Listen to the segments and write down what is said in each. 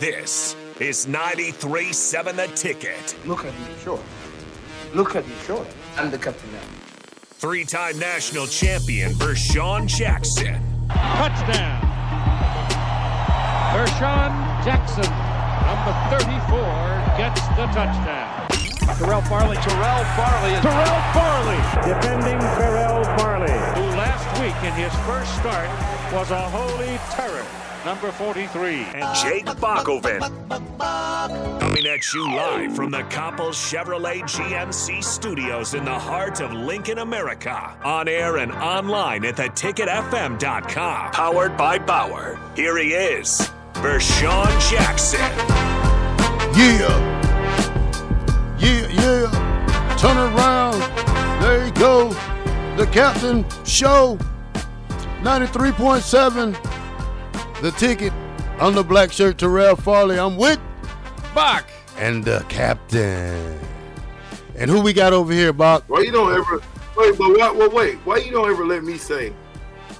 This is 93.7 The Ticket. Look at me, sure. Look at me, sure. I'm the captain now. Three time national champion Vershawn Jackson. Touchdown. Vershawn Jackson, number 34, gets the touchdown. Terrell Farley. Terrell Farley. Terrell Farley. Defending Terrell Farley. Who last week in his first start was a holy terror. Number 43. And Jake Bakoven. Coming at you live from the Coppels Chevrolet GMC studios in the heart of Lincoln, America. On air and online at theticketfm.com. Powered by Bauer. Here he is, Vershawn Jackson. Yeah. Yeah, yeah. Turn around. There you go. The Captain Show. 93.7. The ticket on the black shirt, Terrell Farley. I'm with Bach. and the Captain. And who we got over here, Bach? Why you don't ever wait? But why, well, wait. Why you don't ever let me say?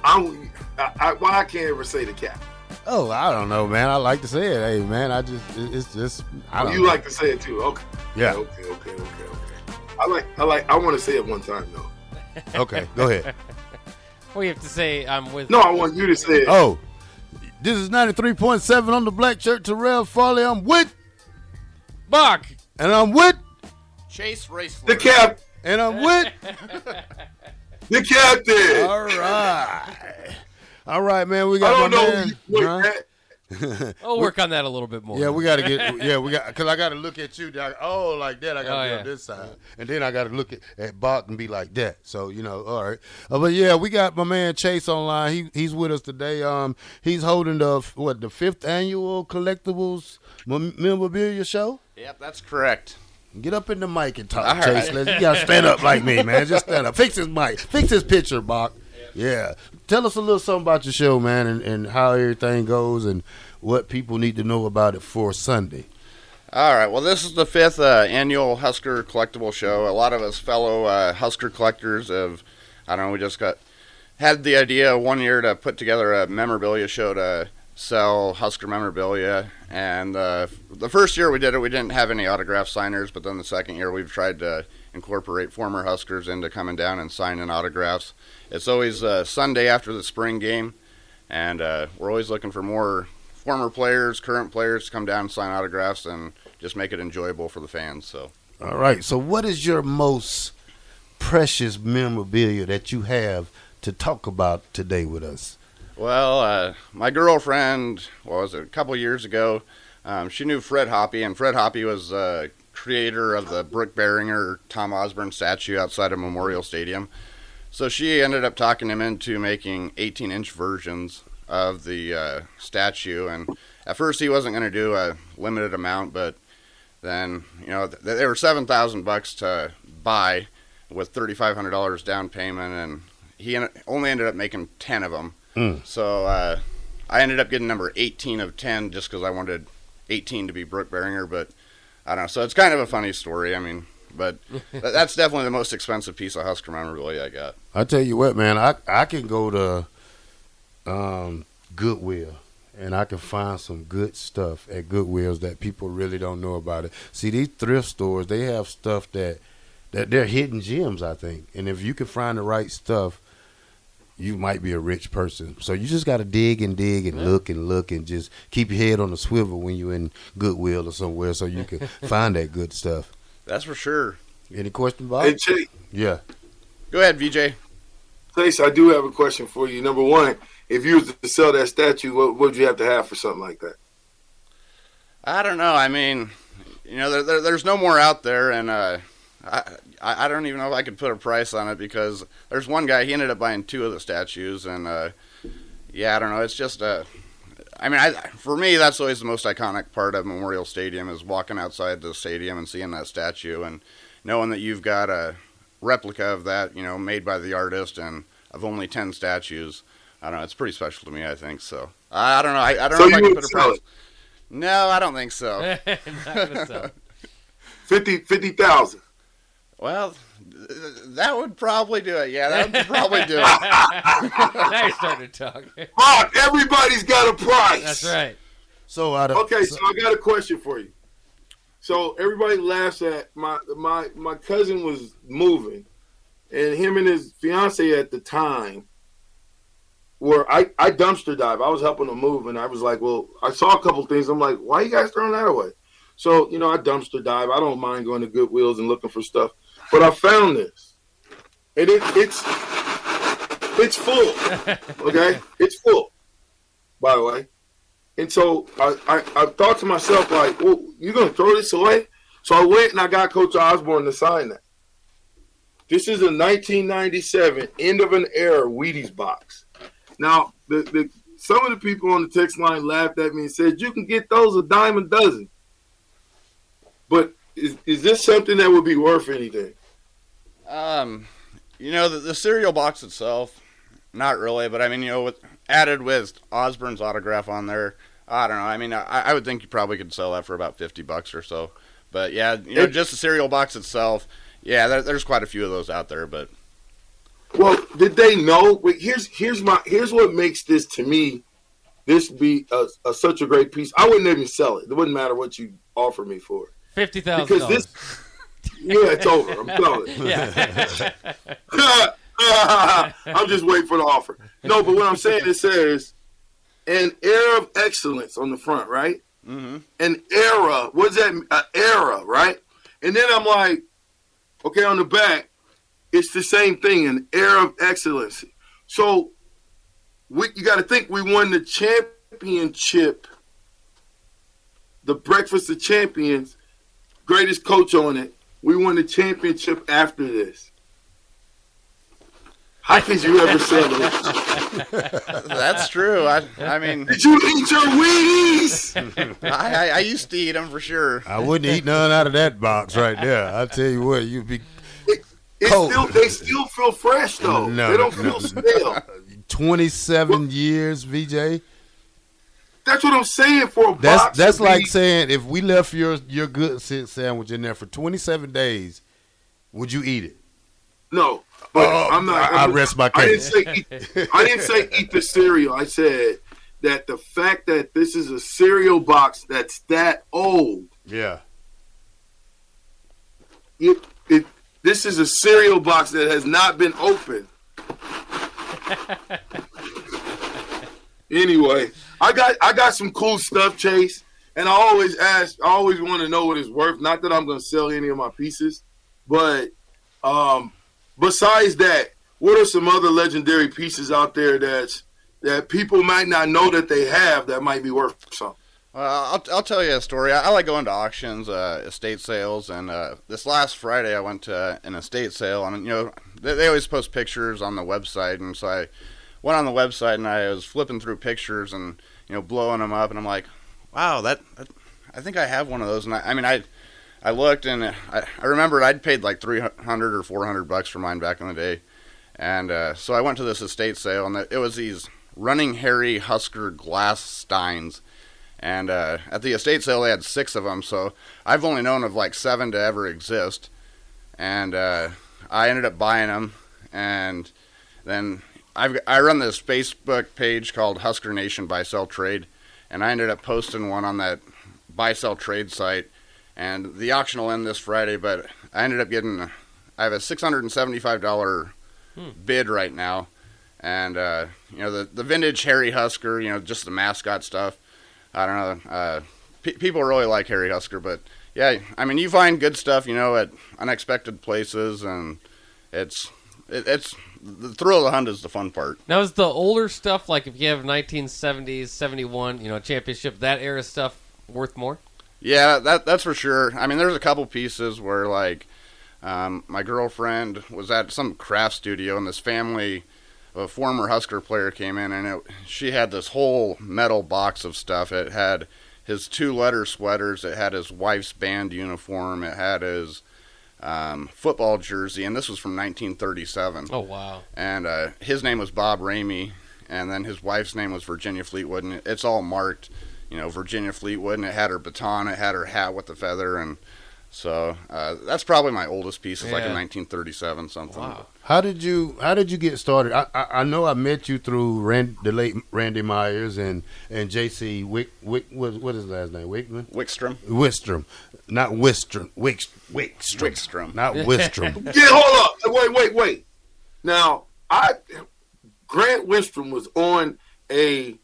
I'm. I, I, why I can't ever say the cap? Oh, I don't know, man. I like to say it. Hey, man, I just, it- it's just, I Oh, don't you know. like to say it too? Okay. Yeah. Okay. Okay. Okay. Okay. I like. I like. I want to say it one time though. Okay, go ahead. We have to say I'm with. No, I want you to say it. Oh, this is 93.7 on the black shirt, Terrell Farley. I'm with, Buck. and I'm with, Chase Raceford. The cap. and I'm with. The captain. All right. All right, man. We I got don't know. man. Wait, Huh? That- I'll work on that a little bit more. Yeah, we got to get. Yeah, we got because I got to look at you. like, Oh, like that. I got to Oh, be yeah. on this side, and then I got to look at, at Bach and be like that. So you know, all right. Uh, but yeah, we got my man Chase online. He he's with us today. Um, he's holding the what the fifth annual collectibles mem- memorabilia show. Yep, that's correct. Get up in the mic and talk, All Chase. right. You gotta stand up like me, man. Just stand up. Fix his mic. Fix his picture, Bach. Yeah. Tell us a little something about your show, man, and, and how everything goes and what people need to know about it for Sunday. All right. Well, this is the fifth uh, annual Husker collectible show. A lot of us fellow uh, Husker collectors have, I don't know, we just got had the idea one year to put together a memorabilia show to sell Husker memorabilia. And uh, the first year we did it, we didn't have any autograph signers. But then the second year, we've tried to incorporate former Huskers into coming down and signing autographs. It's always uh, Sunday after the spring game, and uh, we're always looking for more former players, current players to come down and sign autographs and just make it enjoyable for the fans. So. All right. So, what is your most precious memorabilia that you have to talk about today with us? Well, uh, my girlfriend, what was it, a couple years ago, um, she knew Fred Hoppe, and Fred Hoppe was uh, creator of the Brook Berringer Tom Osborne statue outside of Memorial Stadium. So she ended up talking him into making 18 inch versions of the uh, statue. And at first he wasn't going to do a limited amount, but then, you know, th- they were 7000 bucks to buy with $3,500 down payment. And he en- only ended up making 10 of them. So uh, I ended up getting number 18 of 10 just because I wanted 18 to be Brook Berringer, but I don't know. So it's kind of a funny story. I mean, but that's definitely the most expensive piece of Husker memorabilia I got. I tell you what, man, I I can go to um, Goodwill and I can find some good stuff at Goodwills that people really don't know about it. See, these thrift stores, they have stuff that that they're hidden gems, I think. And if you can find the right stuff, you might be a rich person. So you just got to dig and dig and look and look and just keep your head on the swivel when you're in Goodwill or somewhere so you can find that good stuff. That's for sure. Any question, Bob? Hey Chase, Yeah. Go ahead, VJ. Chase, I do have a question for you. Number one, if you was to sell that statue, what what would you have to have for something like that? I don't know. I mean, you know, there, there, there's no more out there, and uh, I, I I don't even know if I could put a price on it because there's one guy he ended up buying two of the statues, and uh, yeah, I don't know. It's just uh, I mean, I for me that's always the most iconic part of Memorial Stadium is walking outside the stadium and seeing that statue and knowing that you've got a replica of that, you know, made by the artist and of only ten statues. I don't know. It's pretty special to me. I think so. I, I don't know. I, I don't So know if I can would put a price. it? No, I don't think so. Not gonna sell. 50 50,000. Well, that would probably do it. Yeah, that would probably do it. now you're starting to talk. Mark, everybody's got a price. That's right. So out of Okay, so I got a question for you. So everybody laughs at my my my cousin was moving, and him and his fiance at the time were I I dumpster dive. I was helping them move, and I was like, well, I saw a couple things. I'm like, why you guys throwing that away? So you know, I dumpster dive. I don't mind going to Goodwills and looking for stuff, but I found this, and it, it's it's full. Okay, it's full. By the way. And so I, I, I thought to myself, like, well, you're going to throw this away? So I went and I got Coach Osborne to sign that. This is a 1997 end of an era Wheaties box. Now, the, the some of the people on the text line laughed at me and said, you can get those a dime a dozen. But is, is this something that would be worth anything? Um, you know, the, the cereal box itself, not really, but I mean, you know, with added with Osborne's autograph on there, I don't know. I mean, I, I would think you probably could sell that for about fifty bucks or so. But yeah, you know, just the cereal box itself, yeah, there, there's quite a few of those out there. But Well, did they know? Wait, here's here's my here's what makes this to me, this be a, a, such a great piece. I wouldn't even sell it. It wouldn't matter what you offer me for it. Fifty thousand because dollars. this. Yeah, it's over. I'm telling you. Yeah. I'm just waiting for the offer. No, but what I'm saying it says an era of excellence on the front, right? mm-hmm. An era. What's that? An era, right? And then I'm like, okay, on the back, it's the same thing. An era of excellence. So we, you got to think we won the championship, the Breakfast of Champions, greatest coach on it. We won the championship after this. How could you ever say that? that's true. I, I mean, Did you eat your Wheaties? I, I, I used to eat them for sure. I wouldn't eat none out of that box right there. I tell you what, you'd be It's Cold. still, they still feel fresh though. No, they don't no. feel stale. 27 years, VJ. That's what I'm saying for a That's box. that's to like be- saying if we left your your good sit sandwich in there for 27 days, would you eat it? no. But Oh, I'm not. I- I I'm- rest my case. I didn't say eat, I didn't say eat the cereal. I said that the fact that this is a cereal box that's that old. Yeah. It, it this is a cereal box that has not been opened. anyway, I got I got some cool stuff, Chase, and I always ask. I always want to know what it's worth. Not that I'm going to sell any of my pieces, but um, besides that, what are some other legendary pieces out there that's that people might not know that they have that might be worth something? Well, I'll, I'll tell you a story. I, I like going to auctions, uh, estate sales, and uh, this last Friday I went to an estate sale, and you know they, they always post pictures on the website, and so I went on the website and I was flipping through pictures and you know blowing them up, and I'm like, wow, that, that I think I have one of those, and I, I mean I I looked and I, I remembered I'd paid like 300 or 400 bucks for mine back in the day, and uh, so I went to this estate sale, and it was these running Harry Husker glass steins. And uh, at the estate sale, they had six of them. So I've only known of like seven to ever exist. And uh, I ended up buying them. And then I've, I run this Facebook page called Husker Nation Buy Sell Trade. And I ended up posting one on that buy sell trade site. And the auction will end this Friday, but I ended up getting, I have a $675 bid right now. And, uh, you know, the, the vintage Harry Husker, you know, just the mascot stuff. I don't know. Uh, pe people really like Harry Husker, but yeah, I mean, you find good stuff, you know, at unexpected places, and it's it, it's the thrill of the hunt is the fun part. Now is the older stuff like if you have 1970s, 71, you know, championship, that era stuff worth more? Yeah, that that's for sure. I mean, there's a couple pieces where like um, my girlfriend was at some craft studio, and this family, a former Husker player, came in, and it, she had this whole metal box of stuff. It had his two letter sweaters, it had his wife's band uniform, it had his um, football jersey, and this was from 1937 Oh wow. and uh, his name was Bob Ramey, and then his wife's name was Virginia Fleetwood, and it's all marked, you know, Virginia Fleetwood, and it had her baton, it had her hat with the feather, and So uh, that's probably my oldest piece. It's like a 1937 something. Wow. How did you How did you get started? I I, I know I met you through Rand, the late Randy Myers and and J.C. Wick Wick what what is his last name Wickman Wickstrom. Wistrom, not Wistrom Wick Wickstrom, Wickstrom. not Wistrom. Yeah, hold up. Wait, wait, wait. Now, I Grant Winstrom was on a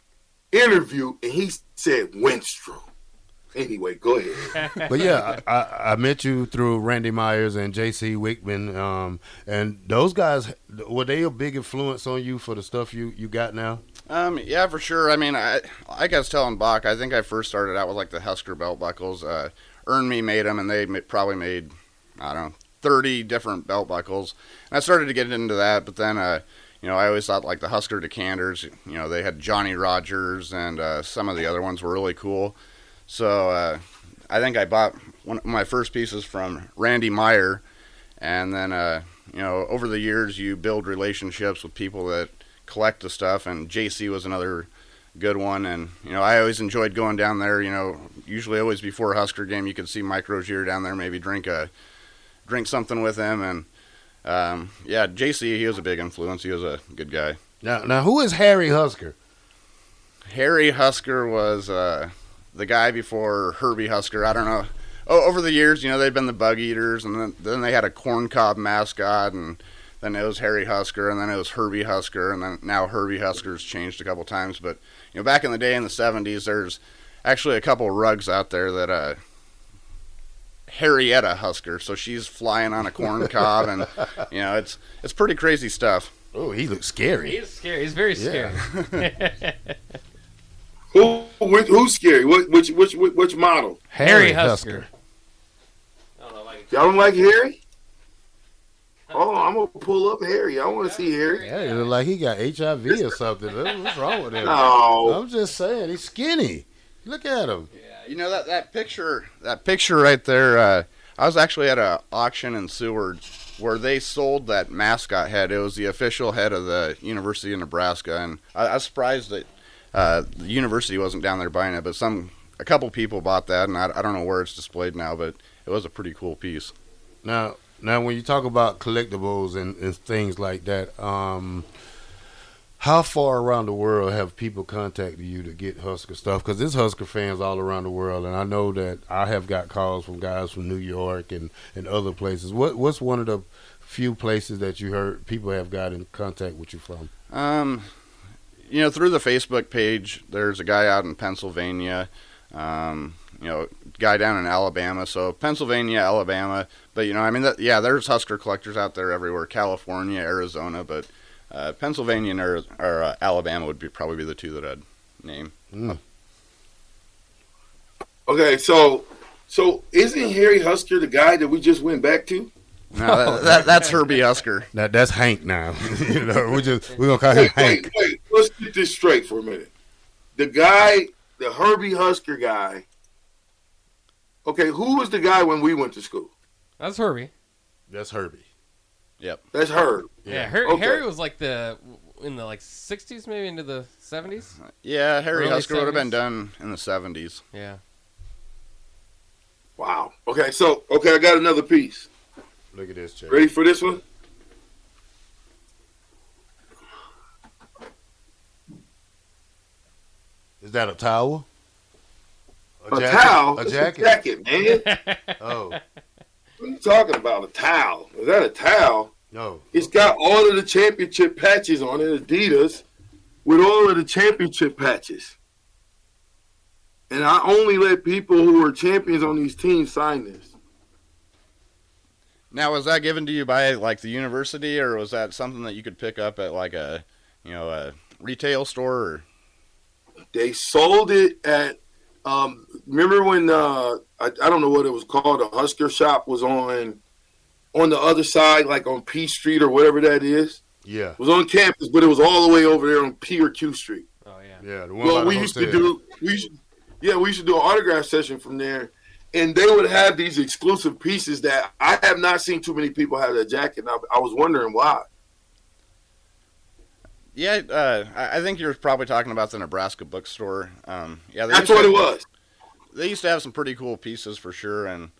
interview and he said Winstrom. Anyway, go ahead. but yeah, I, I, I met you through Randy Myers and J.C. Wickman, um, and those guys were they a big influence on you for the stuff you you got now? Um, yeah, for sure. I mean, I like I was telling Bach, I think I first started out with like the Husker belt buckles. Uh, Earn Me made them, and they probably made I don't know thirty different belt buckles. And I started to get into that, but then uh, you know I always thought like the Husker decanters. You know, they had Johnny Rodgers, and uh, some of the other ones were really cool. So uh, I think I bought one of my first pieces from Randy Meyer, and then uh, you know over the years you build relationships with people that collect the stuff, and JC was another good one. And you know I always enjoyed going down there. You know usually always before a Husker game you could see Mike Rozier down there, maybe drink a drink something with him, and um, yeah, JC he was a big influence. He was a good guy. Now, now who is Harry Husker? Harry Husker was uh, the guy before Herbie Husker. I don't know. Oh, over the years, you know, they've been the Bug Eaters, and then, then they had a corn cob mascot, and then it was Harry Husker, and then it was Herbie Husker, and then now Herbie Husker's changed a couple times. But you know, back in the day in the '70s, there's actually a couple rugs out there that uh, Harrietta Husker, so she's flying on a corn cob, and you know, it's it's pretty crazy stuff. Oh, he looks scary. He's scary. He's very Yeah. scary. Who, which, who's scary? Which, which, which, which, which model? Harry Husker. I don't know if I Y'all don't like Harry? Oh, I'm gonna pull up Harry. I want to see Harry. Yeah, he look like he got HIV or something. What's wrong with him? No, I'm just saying, he's skinny. Look at him. Yeah, you know that that picture that picture right there. Uh, I was actually at a auction in Seward where they sold that mascot head. It was the official head of the University of Nebraska, and I, I was surprised that uh, the university wasn't down there buying it. But some a couple people bought that, and I, I don't know where it's displayed now, but it was a pretty cool piece. Now, now, when you talk about collectibles and, and things like that, um, how far around the world have people contacted you to get Husker stuff? Because there's Husker fans all around the world, and I know that I have got calls from guys from New York and, and other places. What What's one of the few places that you heard people have got in contact with you from? Um, you know, through the Facebook page, there's a guy out in Pennsylvania. Um, you know, guy down in Alabama. So Pennsylvania, Alabama. But you know, I mean, that, yeah, there's Husker collectors out there everywhere. California, Arizona, but uh, Pennsylvania and Ari- or uh, Alabama would be probably be the two that I'd name. okay. So, so isn't Harry Husker the guy that we just went back to? No, that, that, that's Herbie Husker. Now that's Hank. Now you know we just we're gonna call him Wait, wait, wait. Let's get this straight for a minute. The guy, the Herbie Husker guy. Okay, who was the guy when we went to school? That's Herbie. That's Herbie. Yep. That's her. Yeah, Har- Okay. Harry was like the in the like '60s, maybe into the '70s. Uh, yeah, Harry Early Husker would have been done in the 70s. Yeah. Wow. Okay, so okay, I got another piece. Look at this, Jay. Ready for this one? Is that a towel? A, towel? A jacket? jacket, man. Oh what are you talking about? A towel? Is that a towel? no. It's got all of the championship patches on it, Adidas, with all of the championship patches. And I only let people who are champions on these teams sign this. Now, was that given to you by like the university, or was that something that you could pick up at like a, you know, a retail store? Or... They sold it at. Um, remember when uh, I, I don't know what it was called? The Husker shop was on on the other side, like on P Street or whatever that is. Yeah. It was on campus, but it was all the way over there on P or Q Street. Oh yeah. Yeah. The one by Well, the we used to do we used, yeah we used to do an autograph session from there, and they would have these exclusive pieces that I have not seen too many people have that jacket. And I, I was wondering why. Yeah, uh, I I think you're probably talking about the Nebraska bookstore. Um, yeah, That's what to, it was. They used to have some pretty cool pieces for sure, and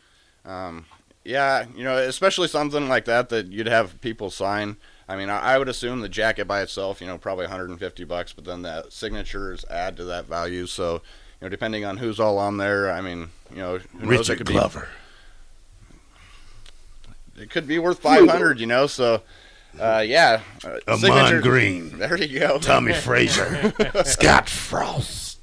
Um, yeah, you know, especially something like that that you'd have people sign. I mean, I, I would assume the jacket by itself, you know, probably 150 bucks, but then the signatures add to that value. So, you know, depending on who's all on there, I mean, you know, who knows, it Richard could Glover. Be, it could be worth 500, you know. So, uh, yeah, uh, Ahman signatures- Green. There you go. Tommy Frazier, Scott Frost,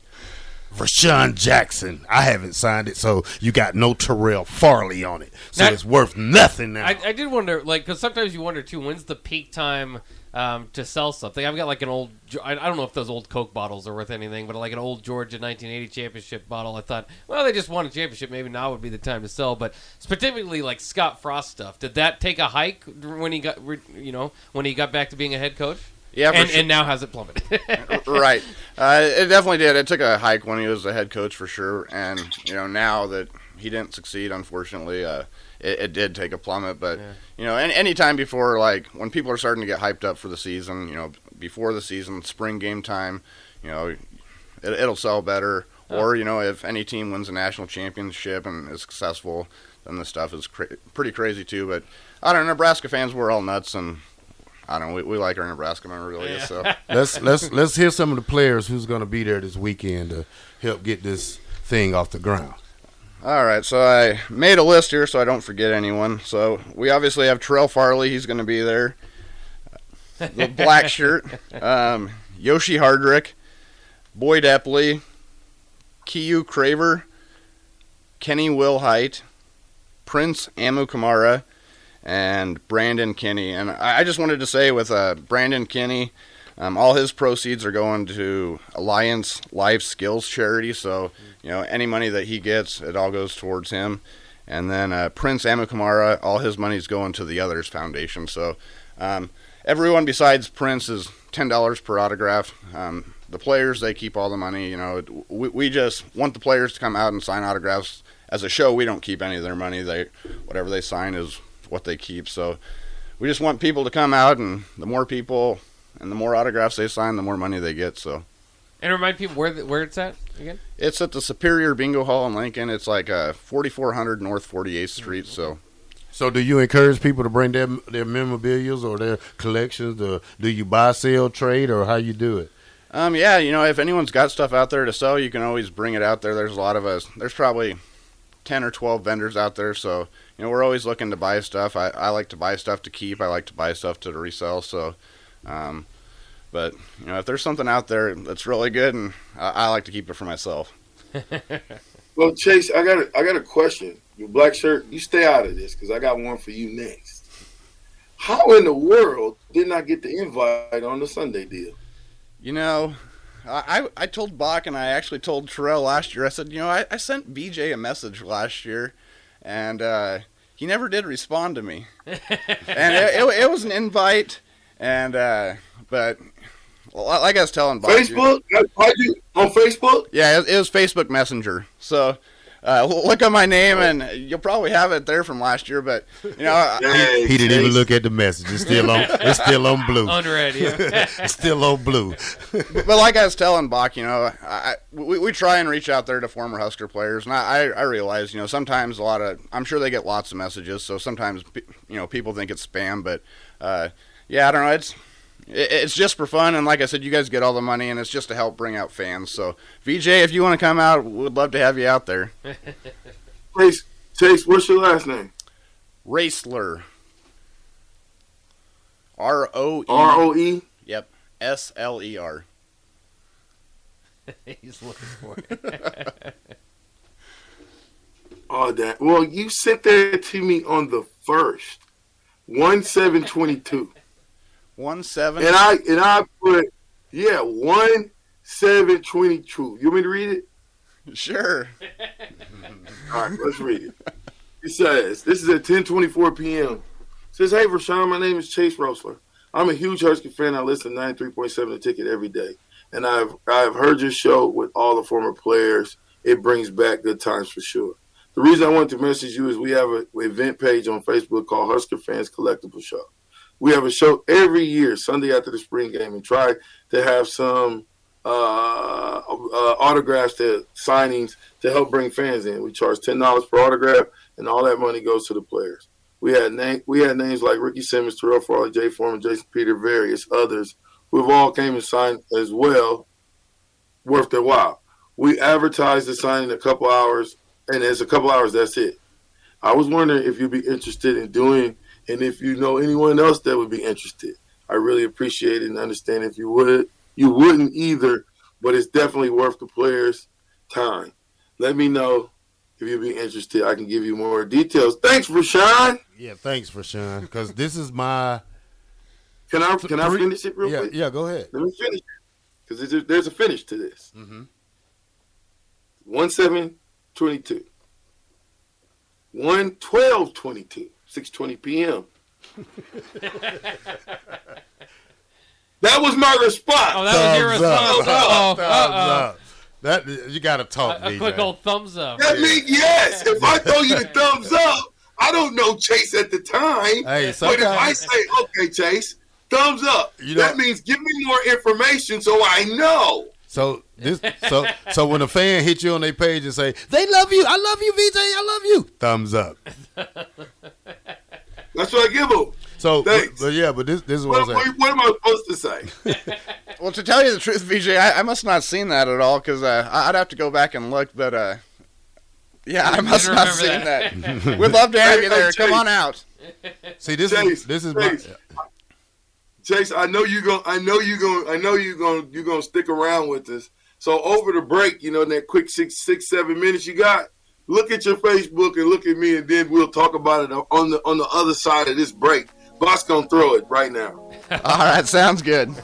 Vershawn Jackson. I haven't signed it, so you got no Terrell Farley on it, so Now- it's worth nothing now. I, I did wonder, like, because sometimes you wonder too, when's the peak time um, to sell something? I've got like an old, I, don't know if those old Coke bottles are worth anything, but like an old Georgia 1980 championship bottle. I thought, well, they just won a championship. Maybe now would be the time to sell. But specifically, like Scott Frost stuff, did that take a hike when he got, you know, when he got back to being a head coach? Yeah, for and, sure. and now has it plummeted? right. Uh, it definitely did. It took a hike when he was the head coach for sure, and you know now that he didn't succeed, unfortunately, uh, it, it did take a plummet. But you know, any any time before, like when people are starting to get hyped up for the season, you know, before the season, spring game time, you know, it, it'll sell better. Oh. Or you know, if any team wins a national championship and is successful, then the stuff is cra- pretty crazy too. But I don't know, Nebraska fans, we're all nuts and. I don't know. We, we like our Nebraska memorabilia, so let's let's let's hear some of the players who's going to be there this weekend to help get this thing off the ground. All right, so I made a list here so I don't forget anyone. So we obviously have Terrell Farley. He's going to be there. The black shirt. Um, Yoshi Hardrick, Boyd Epley, Keyuo Craver, Kenny Wilhite, Prince Amukamara, and Brandon Kinney. And I just wanted to say with uh, Brandon Kinney, um, all his proceeds are going to Alliance Life Skills charity. So, you know, any money that he gets, it all goes towards him. And then uh, Prince Amukamara, all his money is going to the Others Foundation. So, um, everyone besides Prince is ten dollars per autograph. Um, the players they keep all the money. You know, we, we just want the players to come out and sign autographs. As a show, we don't keep any of their money. They whatever they sign is what they keep. So we just want people to come out, and the more people and the more autographs they sign, the more money they get. So and remind people where the, where it's at again. it's at the Superior Bingo Hall in Lincoln. It's like uh, 4400 North 48th Street. So So, do you encourage people to bring their their memorabilia or their collections? To, do you buy, sell, trade, or how you do it? Um, yeah, you know, if anyone's got stuff out there to sell, you can always bring it out there. There's a lot of us. There's probably ten or twelve vendors out there, so you know we're always looking to buy stuff. I, I like to buy stuff to keep. I like to buy stuff to resell. So, um, but you know, if there's something out there that's really good, and I, I like to keep it for myself. Well, Chase, I got a, I got a question. Your black shirt, you stay out of this because I got one for you next. How in the world didn't I get the invite on the Sunday deal? You know, I I I told Bach and I actually told Terrell last year. I said, you know, I, I sent BJ a message last year, and uh, he never did respond to me. and it, it, it was an invite, and uh, but well, like I was telling Bach, Facebook? I, you, on Facebook? yeah, it, it was Facebook Messenger. So. Uh, look at my name, and you'll probably have it there from last year. But you know, I- He didn't even look at the message. It's still on. It's still on blue. Unread, yeah. It's still on blue. but like I was telling Bach, you know, I, we, we try and reach out there to former Husker players, and I, I realize, you know, sometimes a lot of, I'm sure they get lots of messages, so sometimes, you know, people think it's spam, but, uh, yeah, I don't know, it's, it's just for fun, and like I said, you guys get all the money, and it's just to help bring out fans, so, VJ, if you want to come out, we'd love to have you out there. Chase, Chase, what's your last name? Roesler. R O E. R O E? Yep. S L E R. He's looking for it. Oh, that. Well, you sent that to me on the first. One seven twenty two. One seven. And I and I put yeah, one seven twenty two. You want me to read it? Sure. All right, let's read it. It says, this is at 10:24 p.m. It says, "Hey, Rashawn, my name is Chase Roesler. I'm a huge Husky fan. I listen to 93.7 The Ticket every day, and I've I've heard your show with all the former players. It brings back good times for sure. The reason I wanted to message you is we have an event page on Facebook called Husker Fans Collectible Show. We have a show every year, Sunday after the spring game, and try to have some uh, uh, autographs to signings to help bring fans in. We charge ten dollars per autograph, and all that money goes to the players. We had name, we had names like Ricky Simmons, Terrell Farley, Jay Foreman, Jason Peter, various others who have all came and signed as well, worth their while. We advertised the signing a couple hours, and it's a couple hours. That's it. I was wondering if you'd be interested in doing, and if you know anyone else that would be interested. I really appreciate it and understand if you would. You wouldn't either, but it's definitely worth the players' time. Let me know if you'd be interested. I can give you more details. Thanks, Rashawn. Yeah, thanks Sean, because this is my. Can I can I finish it real yeah, quick? yeah, go ahead. Let me finish because there's, there's a finish to this. Mhm. One seven twenty two. One twelve twenty two. Six twenty p.m. that was my response. Oh, that was your Thumbs up. response. Uh-oh. Thumbs Uh-oh. up. That you got to talk, A, a VJ. quick old thumbs up. that means yes. If I throw you the thumbs up, I don't know Chase at the time. Hey, but if I say, okay, Chase, thumbs up, You know- that means give me more information so I know. So this, so so when a fan hit you on their page and say they love you, I love you, VJ, I love you, thumbs up. That's what I give them. So, but, Thanks. but yeah, but this this is what What, I'm what, saying. what am I supposed to say? Well, to tell you the truth, VJ, I, I must not seen that at all because uh, I- I'd have to go back and look. But uh, yeah, I must not remember seen that. that. We'd love to have you Hey, hey, there. Come on out. See, this Chase, is this is Chase. my. Chase, I know you going I know you going I know you going you're going to stick around with us. So over the break, you know, in that quick six, six, seven minutes you got, look at your Facebook and look at me, and then we'll talk about it on the on the other side of this break. Boss gonna throw it right now. All right, sounds good.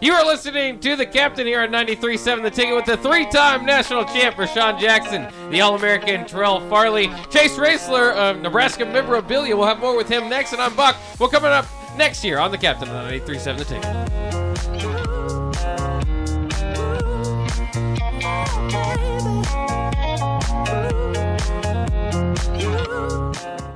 You are listening to the captain here on 93.7 The Ticket with the three-time national champ Vershawn Jackson, the All-American Terrell Farley, Chase Roesler of Nebraska memorabilia. We'll have more with him next, and I'm Buck. We're coming up next year on the captain on 93.7 The Ticket. baby. Ooh, you.